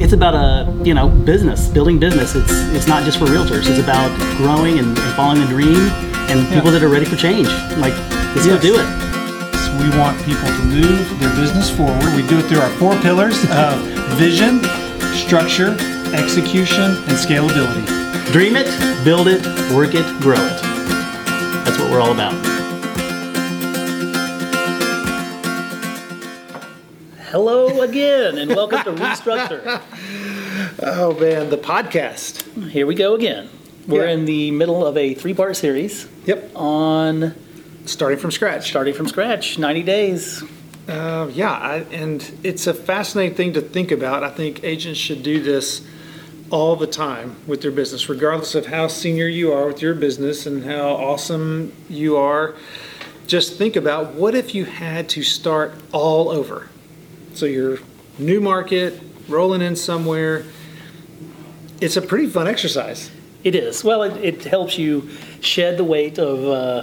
It's about a you know business, building business. It's it's not just for realtors. It's about growing and, and following a dream and people that are ready for change. Like let's Yes. go do it. We want people to move their business forward. We do it through our four pillars of vision, structure, execution, and scalability. Dream it, build it, work it, grow it. That's what we're all about. Hello again, and welcome to Restructure. Oh man, the podcast. Here we go again. We're Yeah. in the middle of a three-part series Yep, on starting from scratch. starting from scratch, 90 days. Uh, yeah, I, and it's a fascinating thing to think about. I think agents should do this all the time with their business, regardless of how senior you are with your business and how awesome you are. Just think about what if you had to start all over. So you're new market, rolling in somewhere. It's a pretty fun exercise. It is. Well, it, it helps you shed the weight of uh,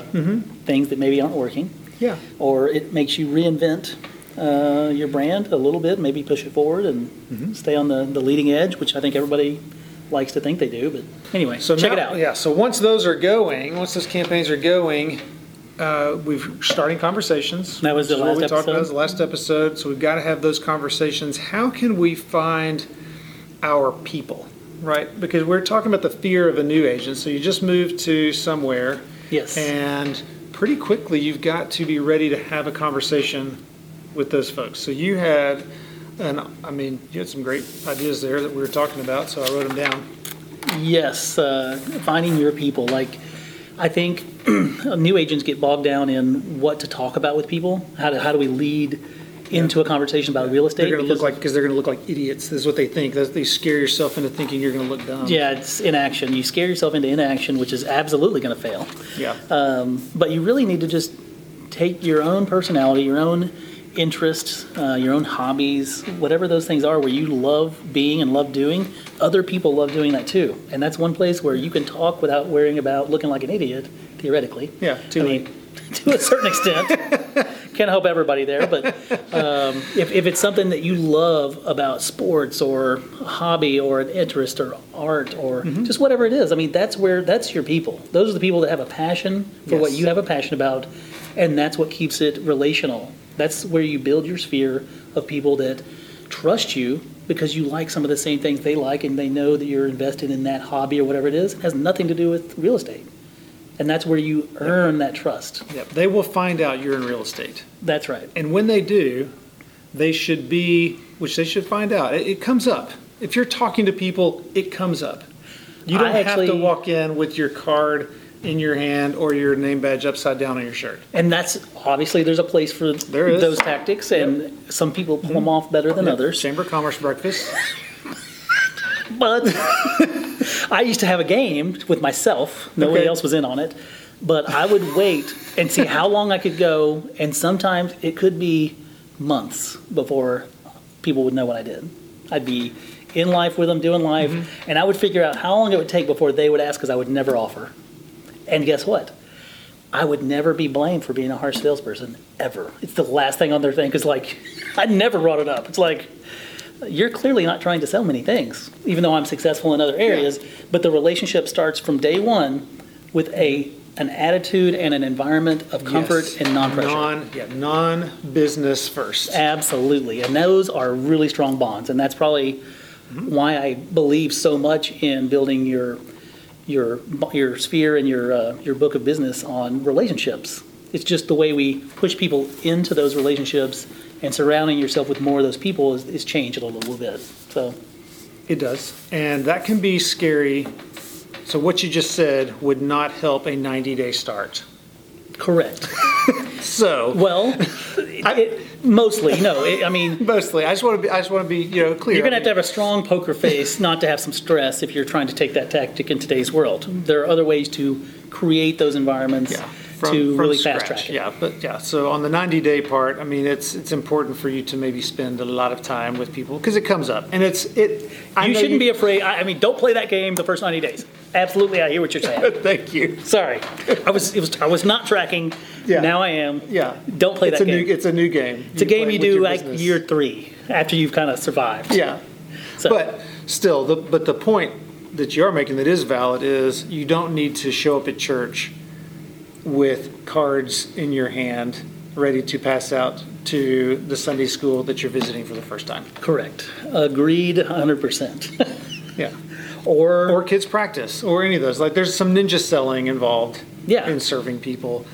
things that maybe aren't working, Yeah. or it makes you reinvent uh, your brand a little bit, maybe push it forward and stay on the, the leading edge, which I think everybody likes to think they do. But anyway, So check now- it out. Yeah, so once those are going, once those campaigns are going, uh, we've starting conversations. That was the which is what last we talked about. episode. was the last episode. So we've got to have those conversations. How can we find our people, right? Because we're talking about the fear of a new agent. So you just moved to somewhere, Yes. and pretty quickly you've got to be ready to have a conversation with those folks. So you had, and I mean, you had some great ideas there that we were talking about. So I wrote them down. Yes, uh, finding your people. Like, I think new agents get bogged down in what to talk about with people. How do, how do we lead into a conversation about real estate? They're going to look like because they're going to look like idiots. This is what they think. That's, they scare yourself into thinking you're going to look dumb. Yeah, it's inaction. You scare yourself into inaction, which is absolutely going to fail. Yeah. Um, but you really need to just take your own personality, your own interests, uh, your own hobbies, whatever those things are where you love being and love doing. Other people love doing that too. And that's one place where you can talk without worrying about looking like an idiot, theoretically. Yeah, too I mean, to a certain extent. Can't help everybody there, but um, if, if it's something that you love about sports or a hobby or an interest or art or Mm-hmm. just whatever it is, I mean, that's where that's your people. Those are the people that have a passion for what you have a passion about, and that's what keeps it relational. That's where you build your sphere of people that trust you because you like some of the same things they like and they know that you're invested in that hobby or whatever it is. It has nothing to do with real estate. And that's where you earn that trust. Yep. They will find out you're in real estate, That's right. and when they do, they should be, which they should find out. It, it comes up. If you're talking to people, it comes up. You don't I have to walk in with your card in your hand or your name badge upside down on your shirt. And that's obviously there's a place for There is. those tactics, and some people pull them off better than others. Chamber of Commerce breakfast. But I used to have a game with myself. Nobody Okay. else was in on it. But I would wait and see how long I could go, and sometimes it could be months before people would know what I did. I'd be in life with them, doing life, Mm-hmm. and I would figure out how long it would take before they would ask because I would never offer. And guess what? I would never be blamed for being a harsh salesperson ever. It's the last thing on their thing because, like, I never brought it up. It's like, you're clearly not trying to sell many things, even though I'm successful in other areas. But the relationship starts from day one with a an attitude and an environment of comfort Yes. and non-pressure. Non, yeah, non-business first. Absolutely, and those are really strong bonds, and that's probably mm-hmm. why I believe so much in building your your your sphere and your uh, your book of business on relationships. It's just the way we push people into those relationships and surrounding yourself with more of those people is, is changed a little, little bit. So It does. And that can be scary. So what you just said would not help a 90-day start. correct. So Well, it, mostly no. It, I mean, mostly, I just want to be, I just want to be, you know, clear. You're going to have to have a strong poker face not to have some stress if you're trying to take that tactic in today's world. There are other ways to create those environments Yeah, from- to from really scratch. fast track it. Yeah, but yeah, so on the 90-day part, I mean, it's, it's important for you to maybe spend a lot of time with people because it comes up and it's, it. I You shouldn't be afraid. I, I mean, don't play that game the first 90 days. Absolutely, I hear what you're saying. Thank you. Sorry, I was, it was I was not tracking. Yeah. Now I am. Yeah. Don't play It's that a game. new, it's a new game. it's a game you do like business. year three. after you've kind of survived. Yeah. So- But still, the, but the point that you are making that is valid is you don't need to show up at church with cards in your hand, ready to pass out to the Sunday school that you're visiting for the first time. Correct. Agreed 100%. Yeah. or, Or kids practice, or any of those. Like, there's some ninja selling involved Yeah. in serving people,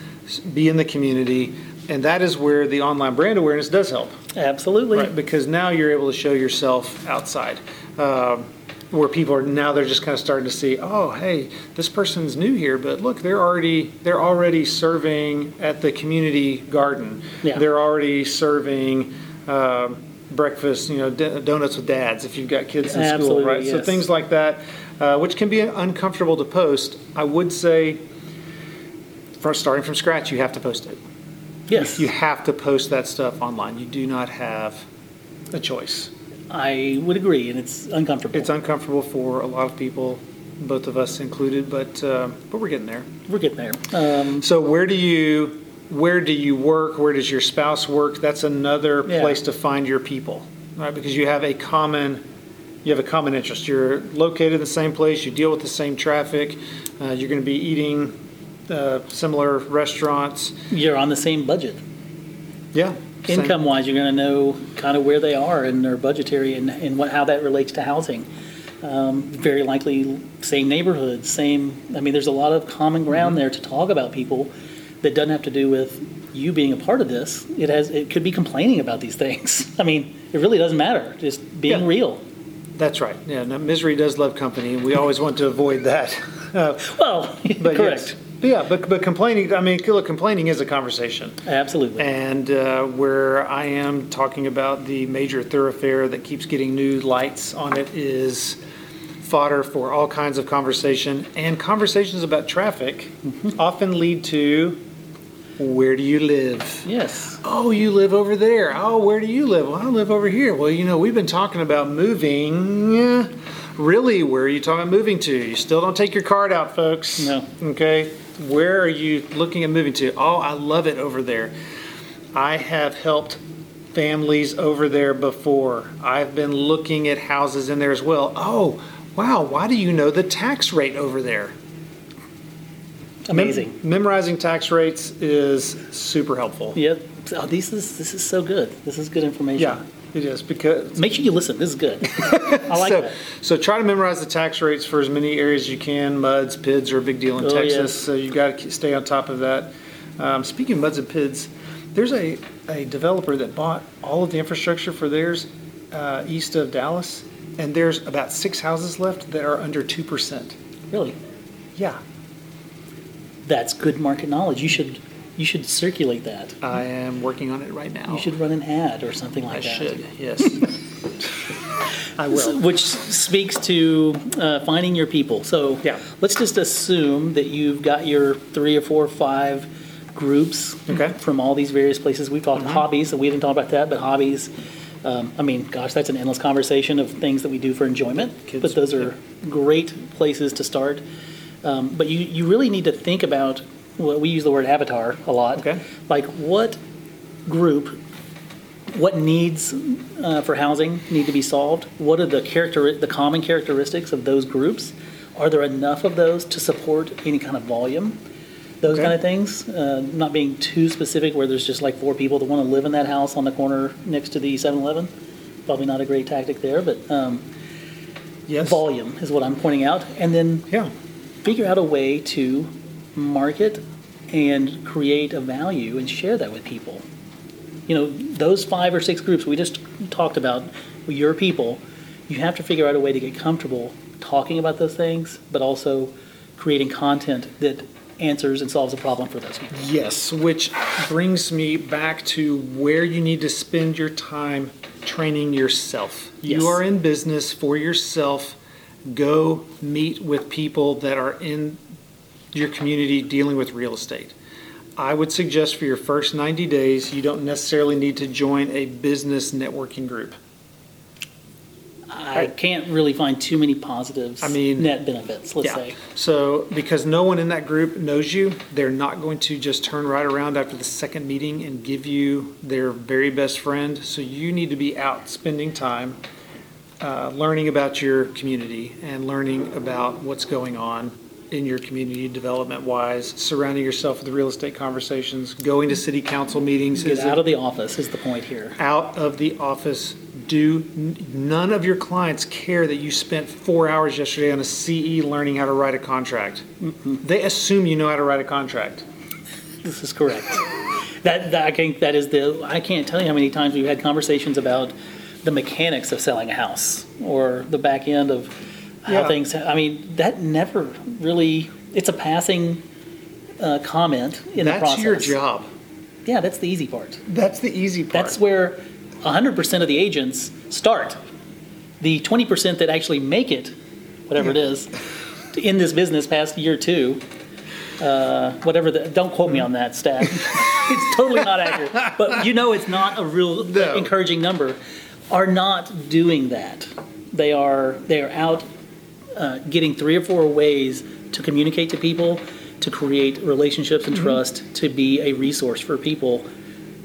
be in the community. And that is where the online brand awareness does help. absolutely. Right, because now you're able to show yourself outside, um, where people are now they're just kind of starting to see, oh, hey, this person's new here, but look, they're already they're already serving at the community garden. Yeah. They're already serving. Um, breakfast, you know, d- donuts with dads if you've got kids in Absolutely, school, right? So things like that, uh, which can be uncomfortable to post. I would say, for starting from scratch, you have to post it. Yes. You have to post that stuff online. You do not have a choice. I would agree, and it's uncomfortable. It's uncomfortable for a lot of people, both of us included, but uh, but we're getting there. We're getting there. Um, So where do you where do you work? Where does your spouse work? That's another Yeah. place to find your people, right? Because you have a common you have a common interest. You're located in the same place. You deal with the same traffic. Uh, you're going to be eating uh, similar restaurants. you're on the same budget. Yeah. Income wise, you're going to know kind of where they are in their budgetary and, and what, how that relates to housing. Um, very likely, same neighborhood, same. I mean, there's a lot of common ground Mm-hmm. there to talk about people that doesn't have to do with you being a part of this. It has. It could be complaining about these things. I mean, it really doesn't matter. Just being Yeah. real. That's right. Yeah, no, misery does love company, and we always want to avoid that. Uh, Well, but correct. yes. Yeah, but, but complaining, I mean, look, complaining is a conversation. Absolutely. And uh, where I am talking about the major thoroughfare that keeps getting new lights on it is fodder for all kinds of conversation. And conversations about traffic often lead to where do you live? yes. Oh, you live over there. Oh, where do you live? Well, I live over here. Well, you know, we've been talking about moving. Really, where are you talking about moving to? You still don't take your card out, folks. No. Okay. Where are you looking at moving to? Oh, I love it over there. I have helped families over there before. I've been looking at houses in there as well. Oh, wow. Why do you know the tax rate over there? Mem- Amazing. memorizing tax rates is super helpful. Yep. Oh, this is this is so good. This is good information. Yeah, it is because Make sure you listen. This is good. I like so, that. so try to memorize the tax rates for as many areas as you can. MUDs, PIDs are a big deal in Oh, Texas, yes. so you've got to stay on top of that. Um, speaking of MUDs and PIDs, there's a, a developer that bought all of the infrastructure for theirs uh, east of Dallas, and there's about six houses left that are under two percent. Really, Yeah, that's good market knowledge. You should you should circulate that. I am working on it right now. You should run an ad or something I like that. should. Yes, I will. Which speaks to uh, finding your people. So Yeah. let's just assume that you've got your three or four or five groups Okay. Mm-hmm. from all these various places. We've talked hobbies, and we didn't talk about that, but hobbies. Um, I mean, gosh, that's an endless conversation of things that we do for enjoyment. Kids, but those are great places to start. Um, but you, you really need to think about, well, we use the word avatar a lot. Okay. Like, what group, what needs uh, for housing need to be solved? What are the character, the common characteristics of those groups? Are there enough of those to support any kind of volume? Those Okay. kind of things. Uh, not being too specific, where there's just like four people that want to live in that house on the corner next to the 7-Eleven. Probably not a great tactic there, but um, Yes. volume is what I'm pointing out, and then Yeah. figure out a way to market and create a value and share that with people. You know, those five or six groups we just talked about, your people, you have to figure out a way to get comfortable talking about those things, but also creating content that answers and solves a problem for those people. Yes, which brings me back to where you need to spend your time training yourself. Yes. You are in business for yourself. Go meet with people that are in your community dealing with real estate. I would suggest for your first 90 days, you don't necessarily need to join a business networking group. I can't really find too many positives. I mean- net benefits. Let's Yeah. say. So, because no one in that group knows you, they're not going to just turn right around after the second meeting and give you their very best friend. So you need to be out spending time, uh, learning about your community and learning about what's going on in your community development wise, surrounding yourself with real estate conversations, going to city council meetings. Get is out of the office is the point here. out of the office. Do, n- none of your clients care that you spent four hours yesterday on a CE learning how to write a contract. Mm-hmm. They assume you know how to write a contract. This is correct. that, that I think that is the. I can't tell you how many times we've had conversations about the mechanics of selling a house or the back end of how Yeah. things. I mean, that never really. It's a passing uh, comment in the process. That's your job. Yeah, that's the easy part. That's the easy part. That's where 100% of the agents start. The 20% that actually make it, whatever it is, in this business past year two, uh, whatever the, don't quote me on that stat. it's totally not accurate. But you know it's not a real No. encouraging number, are not doing that. They are, they are out uh, getting three or four ways to communicate to people, to create relationships and trust, to be a resource for people.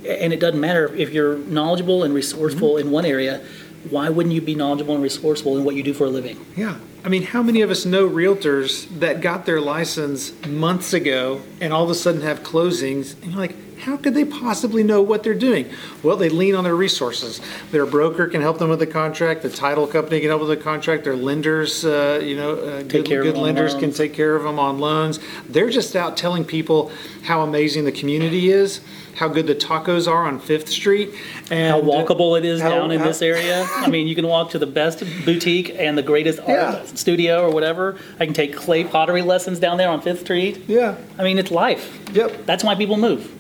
And it doesn't matter if you're knowledgeable and resourceful in one area, why wouldn't you be knowledgeable and resourceful in what you do for a living? Yeah. I mean, how many of us know realtors that got their license months ago and all of a sudden have closings? And you're like, how could they possibly know what they're doing? Well, they lean on their resources. Their broker can help them with the contract. The title company can help with the contract. Their lenders, uh, you know, uh, good, good lenders can take care of them on loans. They're just out telling people how amazing the community is, how good the tacos are on Fifth Street, and How walkable it is how- down in how- this area. I mean, you can walk to the best boutique and the greatest Yeah. art studio or whatever. I can take clay pottery lessons down there on Fifth Street. Yeah. I mean, it's life. Yep. That's why people move.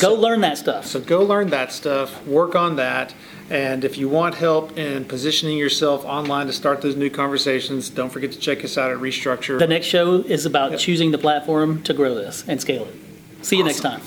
Go learn that stuff. So go learn that stuff, work on that, and if you want help in positioning yourself online to start those new conversations, don't forget to check us out at Restructure. The next show is about choosing the platform to grow this and scale it. See you next time.